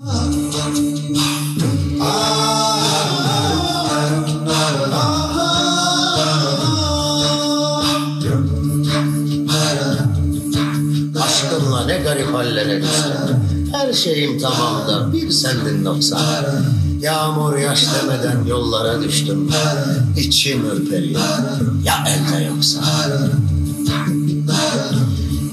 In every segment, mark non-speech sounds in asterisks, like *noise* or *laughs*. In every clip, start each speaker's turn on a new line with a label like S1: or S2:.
S1: Aşkınla ne garip hallere düştüm. Her şeyim tamam da bir sendin noksan. Yağmur yaş demeden yollara düştüm. İçim ürperiyor. Ya elde yoksa.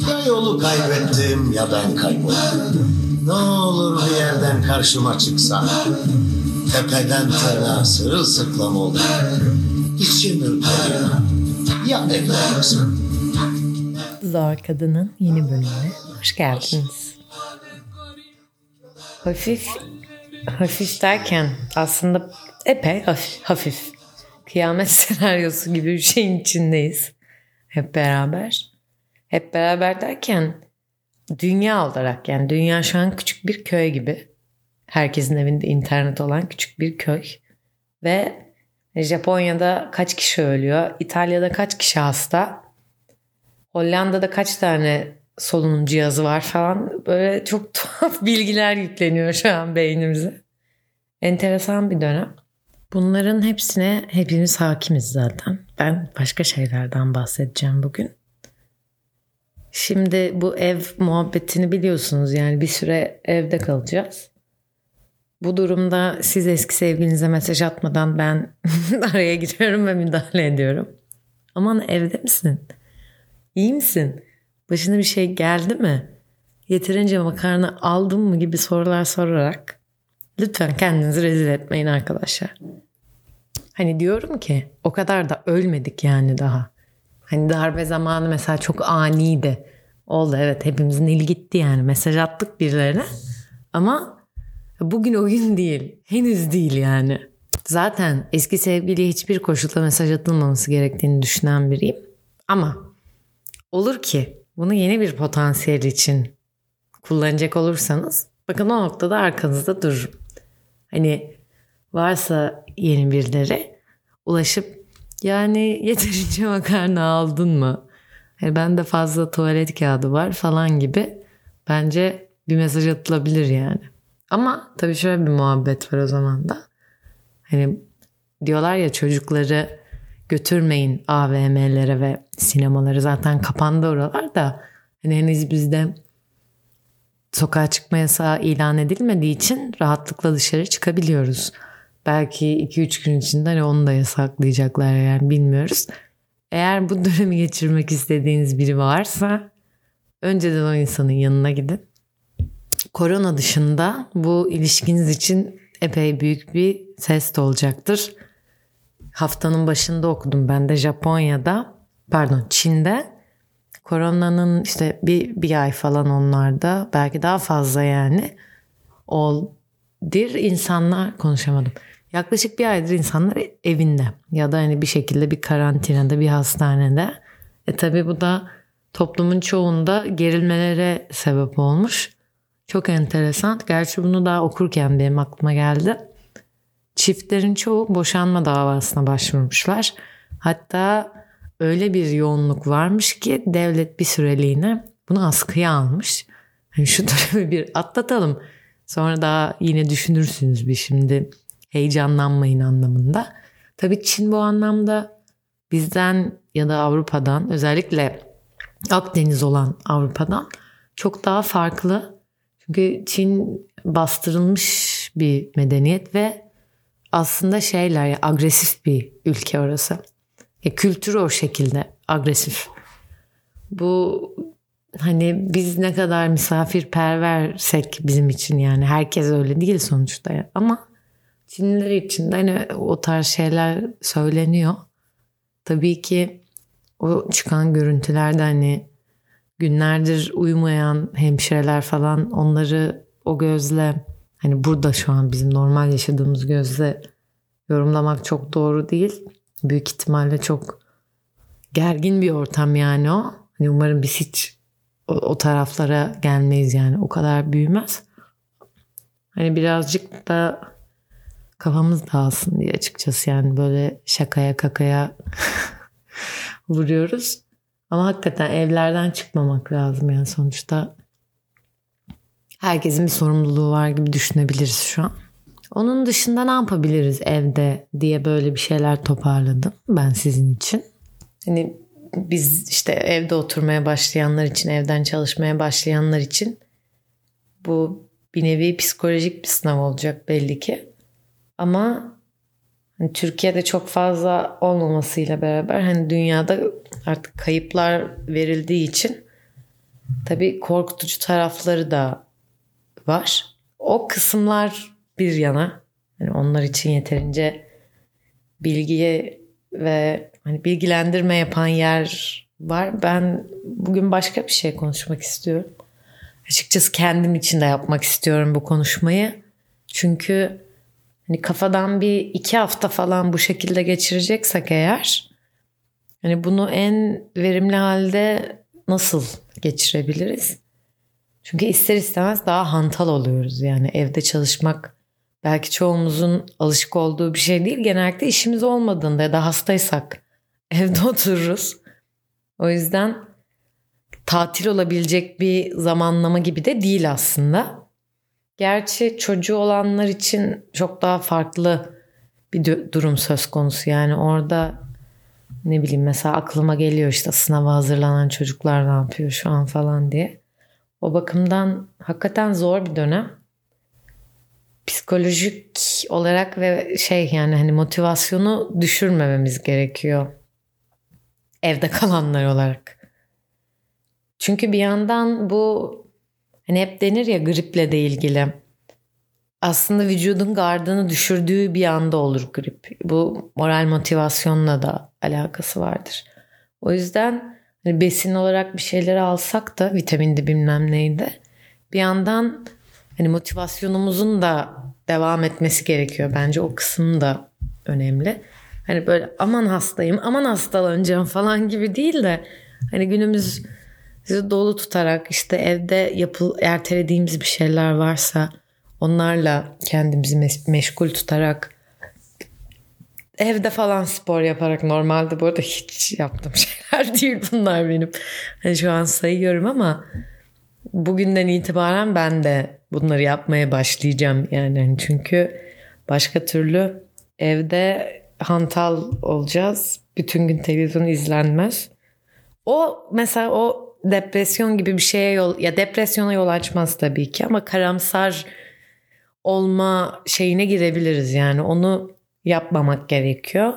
S1: Ya yolu kaybettim ya ben kayboldum. Ne olur bir yerden karşıma çıksan. Tepeden tırnağa sırılsıklam oldum. İçim ürperiyor. Ya yoksa.
S2: Zor Kadın'ın yeni bölümüne hoş geldiniz. Hafif, hafif derken aslında epey hafif, hafif. Kıyamet *laughs* senaryosu gibi bir şeyin içindeyiz. Hep beraber. Hep beraber derken dünya olarak yani dünya şu an küçük bir köy gibi. Herkesin evinde internet olan küçük bir köy. Ve Japonya'da kaç kişi ölüyor? İtalya'da kaç kişi hasta? Hollanda'da kaç tane solunum cihazı var falan böyle çok *laughs* tuhaf bilgiler yükleniyor şu an beynimize. Enteresan bir dönem. Bunların hepsine hepimiz hakimiz zaten. Ben başka şeylerden bahsedeceğim bugün. Şimdi bu ev muhabbetini biliyorsunuz yani bir süre evde kalacağız. Bu durumda siz eski sevgilinize mesaj atmadan ben *laughs* araya giriyorum ve müdahale ediyorum. Aman evde misin? İyi misin? Başına bir şey geldi mi? Yeterince makarna aldın mı gibi sorular sorarak lütfen kendinizi rezil etmeyin arkadaşlar. Hani diyorum ki o kadar da ölmedik yani daha. Hani darbe zamanı mesela çok aniydi. Oldu evet hepimizin eli gitti yani. Mesaj attık birilerine. Ama bugün o gün değil. Henüz değil yani. Zaten eski sevgiliye hiçbir koşulda mesaj atılmaması gerektiğini düşünen biriyim. Ama olur ki bunu yeni bir potansiyel için kullanacak olursanız bakın o noktada arkanızda dururum. Hani varsa yeni birileri ulaşıp yani yeterince *laughs* makarna aldın mı? Yani ben de fazla tuvalet kağıdı var falan gibi bence bir mesaj atılabilir yani. Ama tabii şöyle bir muhabbet var o zaman da. Hani diyorlar ya çocukları götürmeyin AVM'lere ve sinemaları zaten kapandı oralar da hani henüz bizde sokağa çıkma yasağı ilan edilmediği için rahatlıkla dışarı çıkabiliyoruz. Belki 2-3 gün içinde hani onu da yasaklayacaklar yani bilmiyoruz. Eğer bu dönemi geçirmek istediğiniz biri varsa önceden o insanın yanına gidin. Korona dışında bu ilişkiniz için epey büyük bir test olacaktır. Haftanın başında okudum ben de Japonya'da pardon Çin'de koronanın işte bir, bir ay falan onlarda belki daha fazla yani oldir insanlar konuşamadım. Yaklaşık bir aydır insanlar evinde ya da hani bir şekilde bir karantinada bir hastanede. E tabi bu da toplumun çoğunda gerilmelere sebep olmuş. Çok enteresan. Gerçi bunu daha okurken benim aklıma geldi. Çiftlerin çoğu boşanma davasına başvurmuşlar. Hatta öyle bir yoğunluk varmış ki devlet bir süreliğine bunu askıya almış. Yani şu *laughs* dönemi bir atlatalım. Sonra daha yine düşünürsünüz bir şimdi heyecanlanmayın anlamında. Tabii Çin bu anlamda bizden ya da Avrupa'dan özellikle Akdeniz olan Avrupa'dan çok daha farklı. Çünkü Çin bastırılmış bir medeniyet ve aslında şeyler ya agresif bir ülke orası. Ya kültürü o şekilde agresif. Bu hani biz ne kadar misafirperversek bizim için yani herkes öyle değil sonuçta ama Çinliler için de hani o tarz şeyler söyleniyor. Tabii ki o çıkan görüntülerde hani günlerdir uyumayan hemşireler falan onları o gözle hani burada şu an bizim normal yaşadığımız gözle yorumlamak çok doğru değil. Büyük ihtimalle çok gergin bir ortam yani o. Hani umarım biz hiç o, o taraflara gelmeyiz yani. O kadar büyümez. Hani birazcık da kafamız dağılsın diye açıkçası yani böyle şakaya kakaya *laughs* vuruyoruz. Ama hakikaten evlerden çıkmamak lazım yani sonuçta Herkesin bir sorumluluğu var gibi düşünebiliriz şu an. Onun dışında ne yapabiliriz evde diye böyle bir şeyler toparladım ben sizin için. Hani biz işte evde oturmaya başlayanlar için, evden çalışmaya başlayanlar için bu bir nevi psikolojik bir sınav olacak belli ki. Ama hani Türkiye'de çok fazla olmamasıyla beraber hani dünyada artık kayıplar verildiği için tabii korkutucu tarafları da var. O kısımlar bir yana yani onlar için yeterince bilgiye ve hani bilgilendirme yapan yer var. Ben bugün başka bir şey konuşmak istiyorum. Açıkçası kendim için de yapmak istiyorum bu konuşmayı. Çünkü hani kafadan bir iki hafta falan bu şekilde geçireceksek eğer hani bunu en verimli halde nasıl geçirebiliriz? Çünkü ister istemez daha hantal oluyoruz. Yani evde çalışmak belki çoğumuzun alışık olduğu bir şey değil. Genellikle işimiz olmadığında ya da hastaysak evde *laughs* otururuz. O yüzden tatil olabilecek bir zamanlama gibi de değil aslında. Gerçi çocuğu olanlar için çok daha farklı bir durum söz konusu. Yani orada ne bileyim mesela aklıma geliyor işte sınava hazırlanan çocuklar ne yapıyor şu an falan diye. O bakımdan hakikaten zor bir dönem. Psikolojik olarak ve şey yani hani motivasyonu düşürmememiz gerekiyor. Evde kalanlar olarak. Çünkü bir yandan bu hani hep denir ya griple de ilgili. Aslında vücudun gardını düşürdüğü bir anda olur grip. Bu moral motivasyonla da alakası vardır. O yüzden hani besin olarak bir şeyleri alsak da vitaminde bilmem neydi. Bir yandan hani motivasyonumuzun da devam etmesi gerekiyor. Bence o kısım da önemli. Hani böyle aman hastayım, aman hastalanacağım falan gibi değil de hani günümüz bizi dolu tutarak işte evde yapıl ertelediğimiz bir şeyler varsa onlarla kendimizi mes- meşgul tutarak evde falan spor yaparak normalde bu arada hiç yaptığım *laughs* şeyler değil bunlar benim. Hani şu an sayıyorum ama bugünden itibaren ben de bunları yapmaya başlayacağım yani hani çünkü başka türlü evde hantal olacağız. Bütün gün televizyon izlenmez. O mesela o depresyon gibi bir şeye yol ya depresyona yol açmaz tabii ki ama karamsar olma şeyine girebiliriz yani onu yapmamak gerekiyor.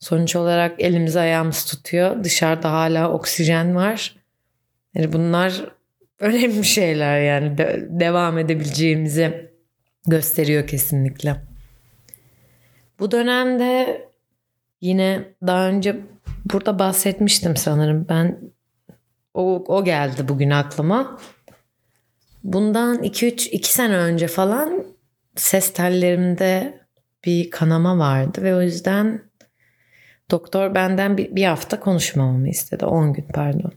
S2: Sonuç olarak elimiz ayağımız tutuyor. Dışarıda hala oksijen var. Yani bunlar *laughs* önemli şeyler yani de, devam edebileceğimizi gösteriyor kesinlikle. Bu dönemde yine daha önce burada bahsetmiştim sanırım. Ben o, o geldi bugün aklıma. Bundan 2-3 2 sene önce falan ses tellerimde bir kanama vardı ve o yüzden doktor benden bir, bir hafta konuşmamamı istedi. 10 gün pardon.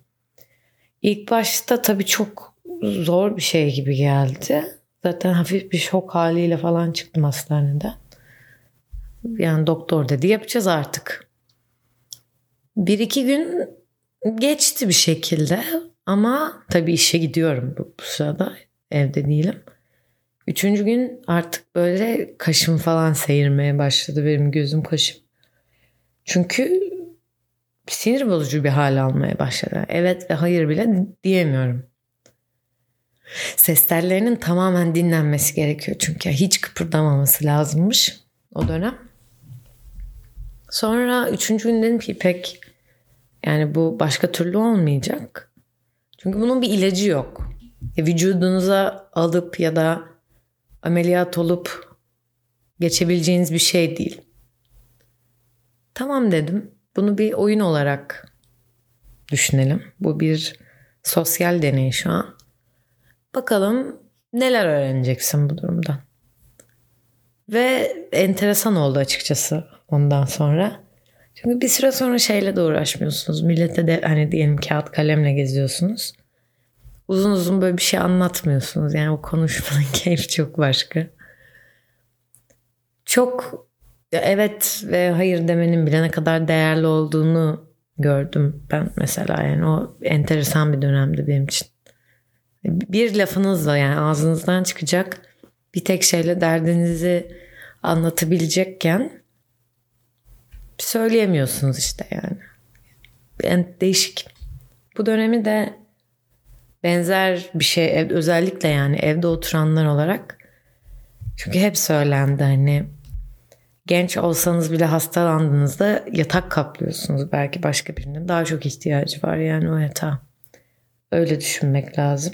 S2: İlk başta tabii çok zor bir şey gibi geldi. Zaten hafif bir şok haliyle falan çıktım hastaneden. Yani doktor dedi yapacağız artık. Bir iki gün geçti bir şekilde ama tabii işe gidiyorum bu, bu sırada evde değilim. Üçüncü gün artık böyle kaşım falan seyirmeye başladı benim gözüm kaşım. Çünkü sinir bozucu bir hal almaya başladı. Evet ve hayır bile diyemiyorum. Ses tellerinin tamamen dinlenmesi gerekiyor çünkü hiç kıpırdamaması lazımmış o dönem. Sonra üçüncü gün dedim ki pek yani bu başka türlü olmayacak. Çünkü bunun bir ilacı yok. Ya vücudunuza alıp ya da ameliyat olup geçebileceğiniz bir şey değil. Tamam dedim. Bunu bir oyun olarak düşünelim. Bu bir sosyal deney şu an. Bakalım neler öğreneceksin bu durumdan. Ve enteresan oldu açıkçası ondan sonra. Çünkü bir süre sonra şeyle de uğraşmıyorsunuz. Millete de hani diyelim kağıt kalemle geziyorsunuz. Uzun uzun böyle bir şey anlatmıyorsunuz. Yani o konuşmanın *laughs* keyfi çok başka. Çok evet ve hayır demenin bile ne kadar değerli olduğunu gördüm ben mesela. Yani o enteresan bir dönemdi benim için. Bir lafınızla yani ağzınızdan çıkacak bir tek şeyle derdinizi anlatabilecekken söyleyemiyorsunuz işte yani. yani değişik. Bu dönemi de benzer bir şey özellikle yani evde oturanlar olarak çünkü hep söylendi hani genç olsanız bile hastalandığınızda yatak kaplıyorsunuz. Belki başka birinin daha çok ihtiyacı var yani o yatağa. Öyle düşünmek lazım.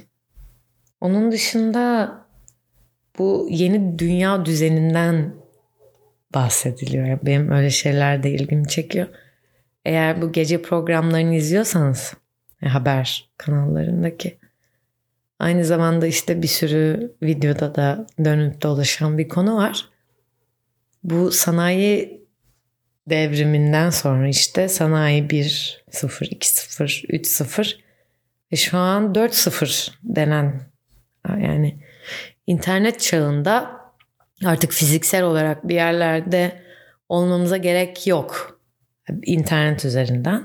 S2: Onun dışında bu yeni dünya düzeninden bahsediliyor. Benim öyle şeyler de ilgimi çekiyor. Eğer bu gece programlarını izliyorsanız e, haber kanallarındaki aynı zamanda işte bir sürü videoda da dönüp dolaşan bir konu var. Bu sanayi devriminden sonra işte sanayi 1.0, 2.0, 3.0 ve şu an 4.0 denen yani internet çağında artık fiziksel olarak bir yerlerde olmamıza gerek yok. internet üzerinden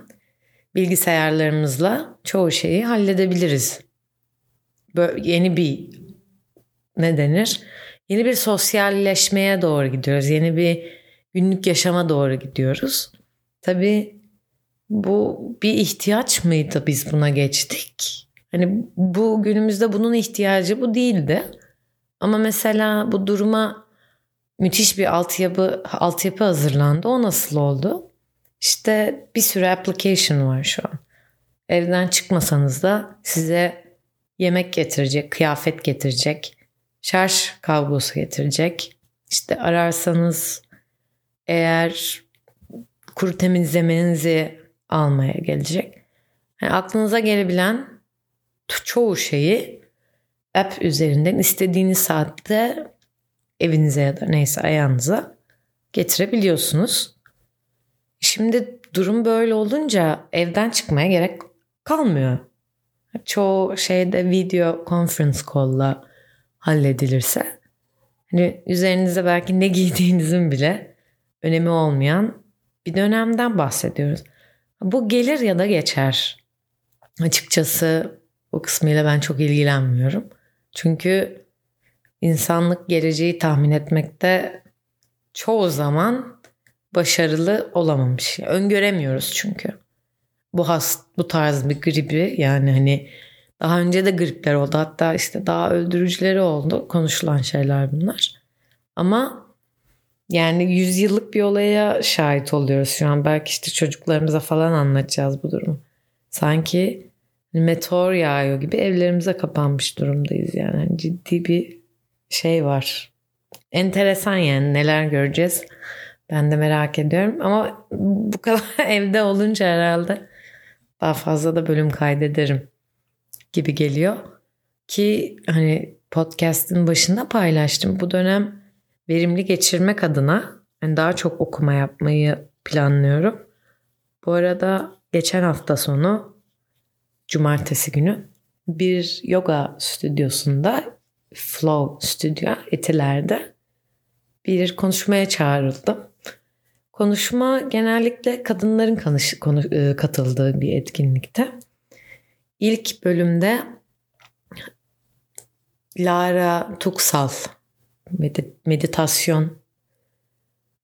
S2: bilgisayarlarımızla çoğu şeyi halledebiliriz. Böyle yeni bir ne denir? Yeni bir sosyalleşmeye doğru gidiyoruz. Yeni bir günlük yaşama doğru gidiyoruz. Tabii bu bir ihtiyaç mıydı biz buna geçtik? Hani bu günümüzde bunun ihtiyacı bu değildi. Ama mesela bu duruma müthiş bir altyapı altyapı hazırlandı. O nasıl oldu? İşte bir sürü application var şu an. Evden çıkmasanız da size yemek getirecek, kıyafet getirecek, şarj kablosu getirecek. İşte ararsanız eğer kuru temizlemenizi almaya gelecek. Yani aklınıza gelebilen çoğu şeyi app üzerinden istediğiniz saatte evinize ya da neyse ayağınıza getirebiliyorsunuz. Şimdi durum böyle olunca evden çıkmaya gerek kalmıyor. Çoğu şeyde video conference call'la halledilirse hani üzerinize belki ne *laughs* giydiğinizin bile önemi olmayan bir dönemden bahsediyoruz. Bu gelir ya da geçer. Açıkçası o kısmıyla ben çok ilgilenmiyorum. Çünkü insanlık geleceği tahmin etmekte çoğu zaman başarılı olamamış. Öngöremiyoruz çünkü. Bu hast bu tarz bir gribi yani hani daha önce de gripler oldu. Hatta işte daha öldürücüleri oldu. Konuşulan şeyler bunlar. Ama yani yüzyıllık bir olaya şahit oluyoruz şu an. Belki işte çocuklarımıza falan anlatacağız bu durumu. Sanki meteor yağıyor gibi evlerimize kapanmış durumdayız yani. yani ciddi bir şey var. Enteresan yani neler göreceğiz. Ben de merak ediyorum ama bu kadar *laughs* evde olunca herhalde daha fazla da bölüm kaydederim gibi geliyor. Ki hani podcast'ın başında paylaştım. Bu dönem verimli geçirmek adına yani daha çok okuma yapmayı planlıyorum. Bu arada geçen hafta sonu cumartesi günü bir yoga stüdyosunda Flow Stüdyo Etiler'de bir konuşmaya çağrıldım. Konuşma genellikle kadınların konu, e, katıldığı bir etkinlikte. İlk bölümde Lara Tuksal meditasyon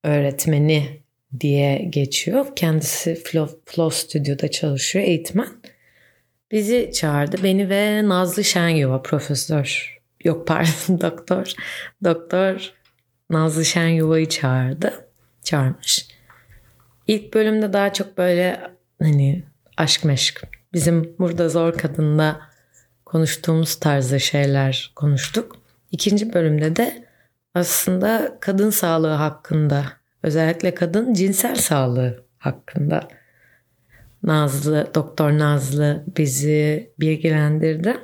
S2: öğretmeni diye geçiyor. Kendisi Flow, Flow Stüdyo'da çalışıyor, eğitmen. Bizi çağırdı. Beni ve Nazlı Şenyova profesör. Yok pardon *laughs* doktor. Doktor Nazlı Şenyuva'yı çağırdı. Çağırmış. İlk bölümde daha çok böyle hani aşk meşk. Bizim burada Zor Kadın'da konuştuğumuz tarzda şeyler konuştuk. İkinci bölümde de aslında kadın sağlığı hakkında, özellikle kadın cinsel sağlığı hakkında Nazlı, Doktor Nazlı bizi bilgilendirdi.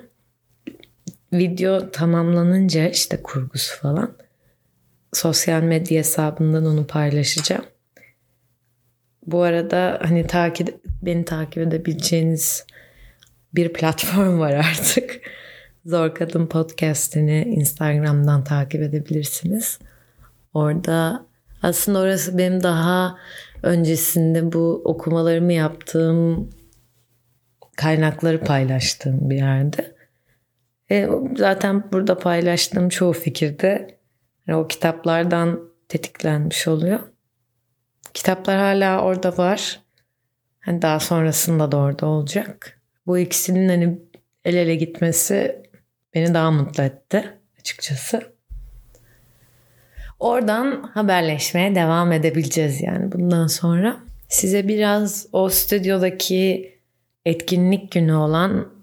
S2: Video tamamlanınca işte kurgusu falan sosyal medya hesabından onu paylaşacağım. Bu arada hani takip beni takip edebileceğiniz bir platform var artık. *laughs* Zor Kadın Podcast'ini Instagram'dan takip edebilirsiniz. Orada aslında orası benim daha öncesinde bu okumalarımı yaptığım kaynakları paylaştığım bir yerde. E, zaten burada paylaştığım çoğu fikirde yani o kitaplardan tetiklenmiş oluyor. Kitaplar hala orada var. Hani daha sonrasında da orada olacak. Bu ikisinin hani el ele gitmesi beni daha mutlu etti açıkçası. Oradan haberleşmeye devam edebileceğiz yani bundan sonra. Size biraz o stüdyodaki etkinlik günü olan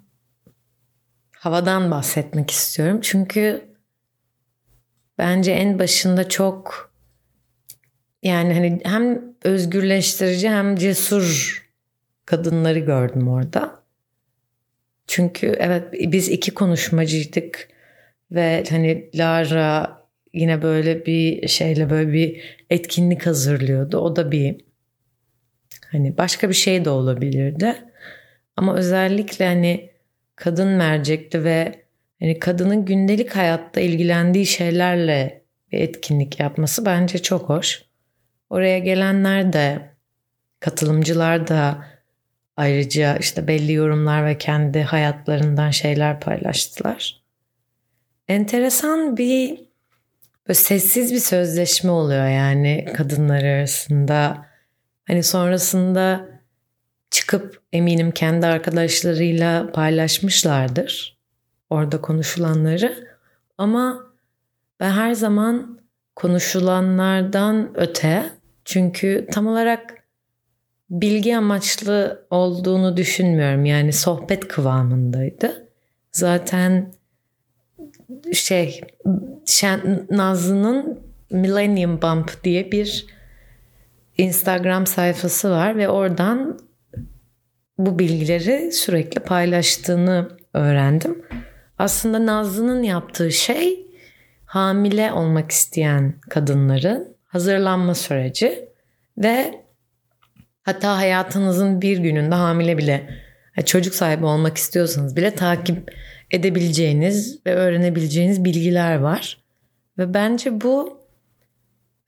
S2: havadan bahsetmek istiyorum. Çünkü bence en başında çok yani hani hem özgürleştirici hem cesur kadınları gördüm orada. Çünkü evet biz iki konuşmacıydık ve hani Lara yine böyle bir şeyle böyle bir etkinlik hazırlıyordu. O da bir hani başka bir şey de olabilirdi. Ama özellikle hani kadın mercekli ve hani kadının gündelik hayatta ilgilendiği şeylerle bir etkinlik yapması bence çok hoş. Oraya gelenler de katılımcılar da ayrıca işte belli yorumlar ve kendi hayatlarından şeyler paylaştılar. Enteresan bir böyle sessiz bir sözleşme oluyor yani kadınlar arasında. Hani sonrasında çıkıp eminim kendi arkadaşlarıyla paylaşmışlardır orada konuşulanları. Ama ben her zaman konuşulanlardan öte çünkü tam olarak bilgi amaçlı olduğunu düşünmüyorum. Yani sohbet kıvamındaydı. Zaten şey Şen, Nazlı'nın Millennium Bump diye bir Instagram sayfası var ve oradan bu bilgileri sürekli paylaştığını öğrendim. Aslında Nazlı'nın yaptığı şey hamile olmak isteyen kadınların hazırlanma süreci ve hatta hayatınızın bir gününde hamile bile çocuk sahibi olmak istiyorsanız bile takip edebileceğiniz ve öğrenebileceğiniz bilgiler var. Ve bence bu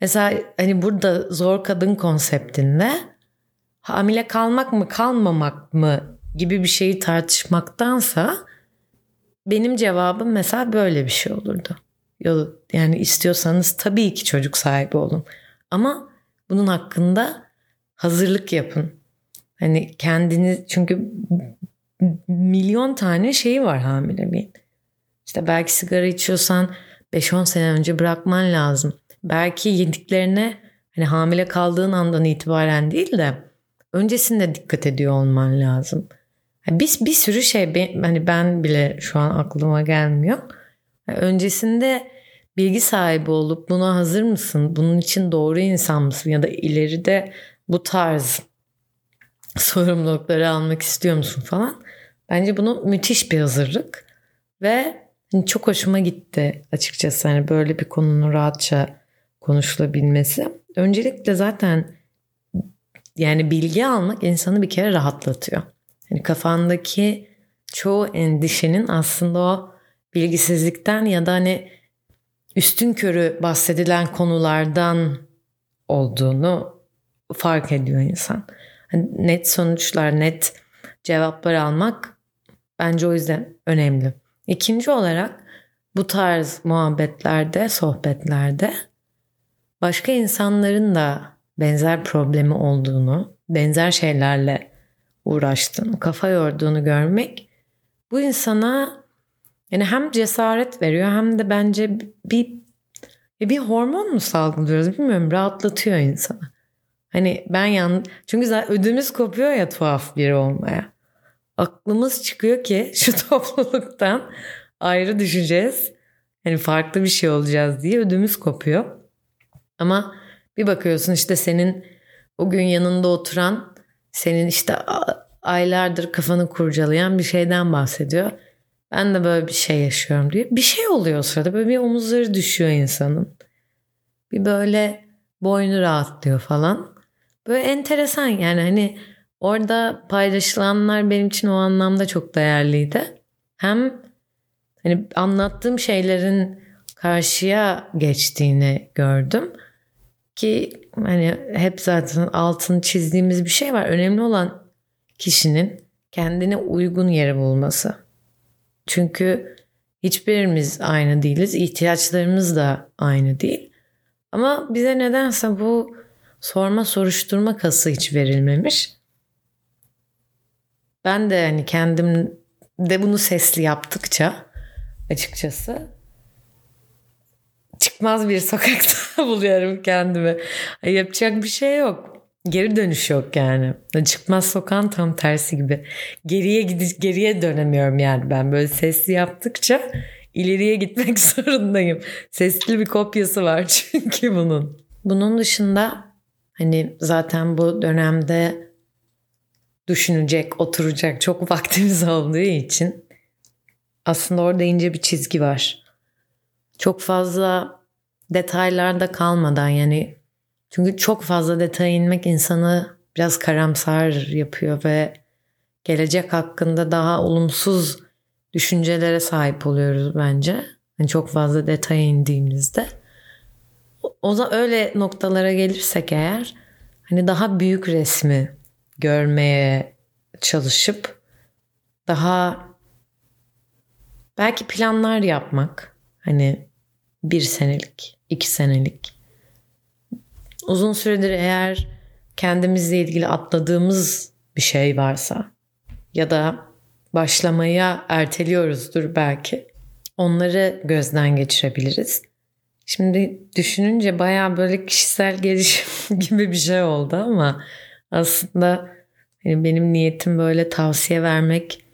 S2: mesela hani burada zor kadın konseptinde hamile kalmak mı kalmamak mı gibi bir şeyi tartışmaktansa benim cevabım mesela böyle bir şey olurdu. Yani istiyorsanız tabii ki çocuk sahibi olun. Ama bunun hakkında hazırlık yapın. Hani kendiniz çünkü milyon tane şeyi var hamileliğin. İşte belki sigara içiyorsan 5-10 sene önce bırakman lazım. Belki yediklerine hani hamile kaldığın andan itibaren değil de öncesinde dikkat ediyor olman lazım. Bir, bir sürü şey hani ben bile şu an aklıma gelmiyor. öncesinde bilgi sahibi olup buna hazır mısın? Bunun için doğru insan mısın? Ya da ileride bu tarz sorumlulukları almak istiyor musun falan. Bence bunu müthiş bir hazırlık ve hani çok hoşuma gitti açıkçası hani böyle bir konunun rahatça konuşulabilmesi. Öncelikle zaten yani bilgi almak insanı bir kere rahatlatıyor. Yani kafandaki çoğu endişenin aslında o bilgisizlikten ya da hani üstün körü bahsedilen konulardan olduğunu fark ediyor insan. Hani net sonuçlar, net cevaplar almak bence o yüzden önemli. İkinci olarak bu tarz muhabbetlerde, sohbetlerde başka insanların da benzer problemi olduğunu, benzer şeylerle uğraştığını, kafa yorduğunu görmek bu insana yani hem cesaret veriyor hem de bence bir bir hormon mu salgılıyoruz bilmiyorum rahatlatıyor insanı. Hani ben yan çünkü zaten ödümüz kopuyor ya tuhaf biri olmaya. Aklımız çıkıyor ki *laughs* şu topluluktan ayrı düşeceğiz. Hani farklı bir şey olacağız diye ödümüz kopuyor. Ama bir bakıyorsun işte senin o gün yanında oturan senin işte aylardır kafanı kurcalayan bir şeyden bahsediyor. Ben de böyle bir şey yaşıyorum diyor. Bir şey oluyor o sırada. Böyle bir omuzları düşüyor insanın. Bir böyle boynu rahatlıyor falan. Böyle enteresan yani hani orada paylaşılanlar benim için o anlamda çok değerliydi. Hem hani anlattığım şeylerin karşıya geçtiğini gördüm. Ki hani hep zaten altını çizdiğimiz bir şey var. Önemli olan kişinin kendine uygun yeri bulması. Çünkü Hiçbirimiz aynı değiliz. İhtiyaçlarımız da aynı değil. Ama bize nedense bu sorma soruşturma kası hiç verilmemiş. Ben de hani kendim de bunu sesli yaptıkça açıkçası çıkmaz bir sokakta *laughs* buluyorum kendimi. Yapacak bir şey yok. Geri dönüş yok yani. Çıkmaz sokağın tam tersi gibi. Geriye gidiş geriye dönemiyorum yani ben böyle sesli yaptıkça ileriye gitmek *laughs* zorundayım. Sesli bir kopyası var *laughs* çünkü bunun. Bunun dışında hani zaten bu dönemde düşünecek, oturacak çok vaktimiz olduğu için aslında orada ince bir çizgi var. Çok fazla detaylarda kalmadan yani çünkü çok fazla detaya inmek insanı biraz karamsar yapıyor ve gelecek hakkında daha olumsuz düşüncelere sahip oluyoruz bence. Yani çok fazla detaya indiğimizde. O da öyle noktalara gelirsek eğer hani daha büyük resmi görmeye çalışıp daha belki planlar yapmak hani bir senelik, iki senelik uzun süredir eğer kendimizle ilgili atladığımız bir şey varsa ya da başlamaya erteliyoruzdur belki. Onları gözden geçirebiliriz. Şimdi düşününce baya böyle kişisel gelişim *laughs* gibi bir şey oldu ama aslında hani benim niyetim böyle tavsiye vermek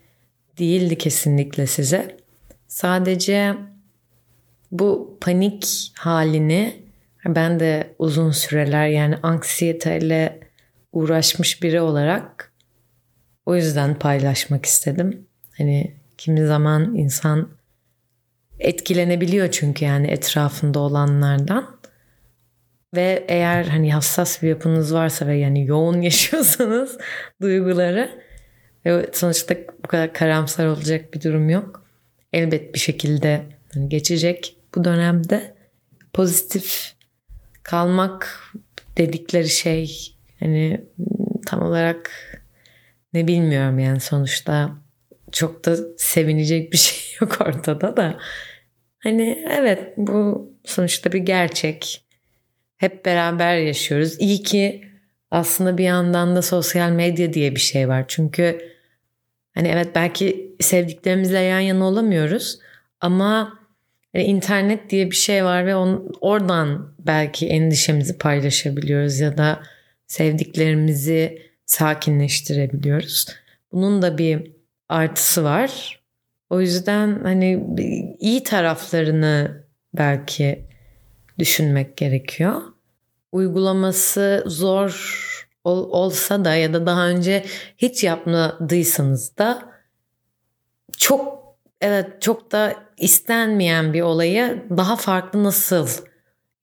S2: değildi kesinlikle size. Sadece bu panik halini ben de uzun süreler yani anksiyeteyle uğraşmış biri olarak o yüzden paylaşmak istedim. Hani kimi zaman insan etkilenebiliyor çünkü yani etrafında olanlardan. Ve eğer hani hassas bir yapınız varsa ve yani yoğun *laughs* yaşıyorsanız duyguları ve sonuçta bu kadar karamsar olacak bir durum yok. Elbet bir şekilde hani geçecek bu dönemde pozitif kalmak dedikleri şey hani tam olarak ne bilmiyorum yani sonuçta çok da sevinecek bir *laughs* şey yok ortada da. Hani evet bu sonuçta bir gerçek. Hep beraber yaşıyoruz. İyi ki aslında bir yandan da sosyal medya diye bir şey var. Çünkü hani evet belki sevdiklerimizle yan yana olamıyoruz ama yani internet diye bir şey var ve on, oradan belki endişemizi paylaşabiliyoruz ya da sevdiklerimizi sakinleştirebiliyoruz. Bunun da bir artısı var. O yüzden hani iyi taraflarını belki düşünmek gerekiyor. Uygulaması zor ol, olsa da ya da daha önce hiç yapmadıysanız da çok evet çok da istenmeyen bir olayı daha farklı nasıl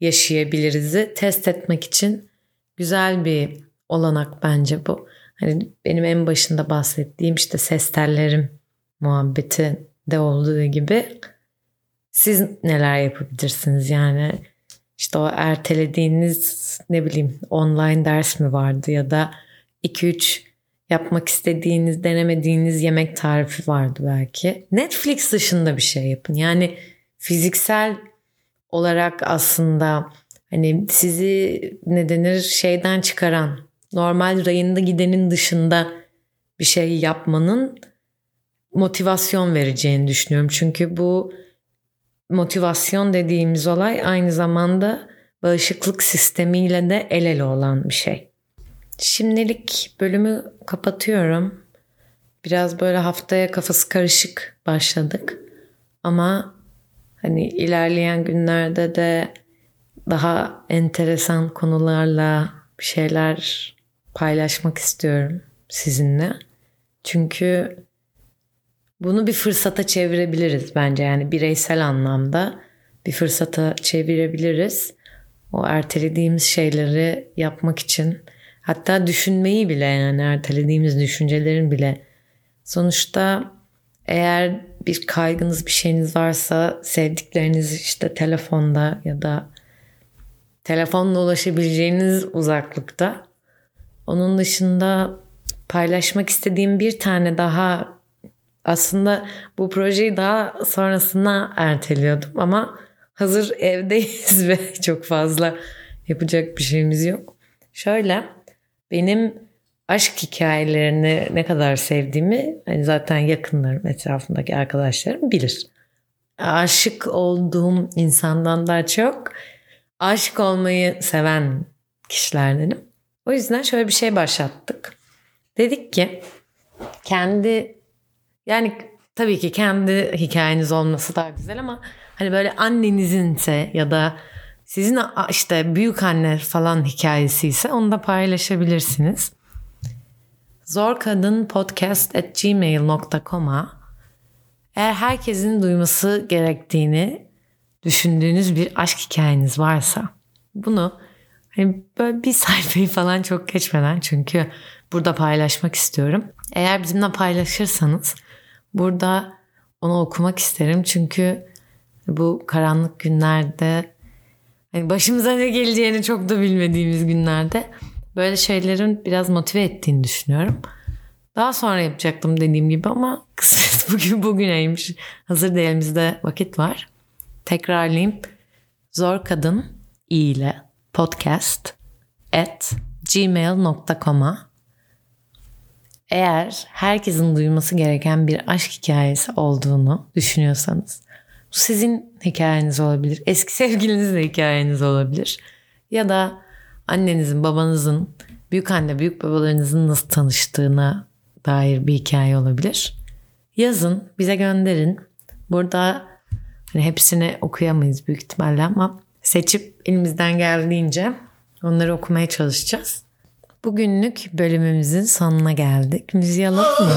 S2: yaşayabiliriz'i test etmek için güzel bir olanak bence bu. Hani benim en başında bahsettiğim işte ses tellerim muhabbeti de olduğu gibi siz neler yapabilirsiniz yani işte o ertelediğiniz ne bileyim online ders mi vardı ya da 2-3 yapmak istediğiniz, denemediğiniz yemek tarifi vardı belki. Netflix dışında bir şey yapın. Yani fiziksel olarak aslında hani sizi ne denir şeyden çıkaran, normal rayında gidenin dışında bir şey yapmanın motivasyon vereceğini düşünüyorum. Çünkü bu motivasyon dediğimiz olay aynı zamanda bağışıklık sistemiyle de el ele olan bir şey. Şimdilik bölümü kapatıyorum. Biraz böyle haftaya kafası karışık başladık. Ama hani ilerleyen günlerde de daha enteresan konularla bir şeyler paylaşmak istiyorum sizinle. Çünkü bunu bir fırsata çevirebiliriz bence yani bireysel anlamda bir fırsata çevirebiliriz. O ertelediğimiz şeyleri yapmak için Hatta düşünmeyi bile yani ertelediğimiz düşüncelerin bile. Sonuçta eğer bir kaygınız bir şeyiniz varsa sevdikleriniz işte telefonda ya da telefonla ulaşabileceğiniz uzaklıkta. Onun dışında paylaşmak istediğim bir tane daha aslında bu projeyi daha sonrasına erteliyordum ama hazır evdeyiz *laughs* ve çok fazla yapacak bir şeyimiz yok. Şöyle benim aşk hikayelerini ne kadar sevdiğimi hani zaten yakınlarım etrafındaki arkadaşlarım bilir. Aşık olduğum insandan daha çok aşık olmayı seven kişilerdenim. O yüzden şöyle bir şey başlattık. Dedik ki kendi yani tabii ki kendi hikayeniz olması daha güzel ama hani böyle annenizinse ya da sizin işte büyük anne falan hikayesi ise onu da paylaşabilirsiniz. zorkadınpodcast.gmail.com'a eğer herkesin duyması gerektiğini düşündüğünüz bir aşk hikayeniz varsa bunu hani böyle bir *laughs* sayfayı falan çok geçmeden çünkü burada paylaşmak istiyorum. Eğer bizimle paylaşırsanız burada onu okumak isterim çünkü bu karanlık günlerde hani başımıza ne geleceğini çok da bilmediğimiz günlerde böyle şeylerin biraz motive ettiğini düşünüyorum. Daha sonra yapacaktım dediğim gibi ama *laughs* kısmet bugün bugüneymiş. Hazır da vakit var. Tekrarlayayım. Zor Kadın ile podcast at gmail.com'a eğer herkesin duyması gereken bir aşk hikayesi olduğunu düşünüyorsanız sizin hikayeniz olabilir. Eski *laughs* sevgilinizle hikayeniz olabilir. Ya da annenizin, babanızın, büyük anne, büyük babalarınızın nasıl tanıştığına dair bir hikaye olabilir. Yazın, bize gönderin. Burada hani hepsini okuyamayız büyük ihtimalle ama seçip elimizden geldiğince onları okumaya çalışacağız. Bugünlük bölümümüzün sonuna geldik. Müziği alalım mı?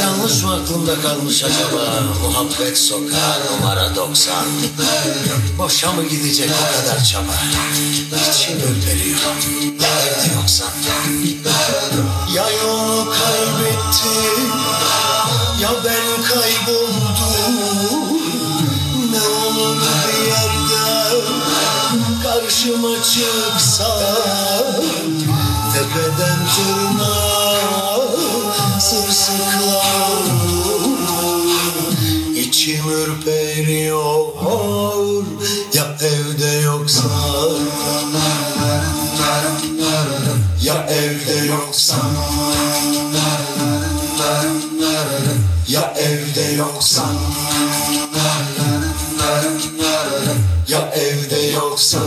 S3: Yanlış mı aklımda kalmış acaba Muhabbet sokağı numara 90 Boşa mı gidecek o kadar çaba? İçim ürperiyor Ya evde yoksan
S1: Ya yolu kaybettim Ya ben kayboldum. Ne olur bir yerde Karşıma çıksa Tepeden tırnağa Sırsıklar. İçim ürperiyor. Ya evde yoksa? Ya evde yoksa? Ya evde yoksa? Ya evde yoksa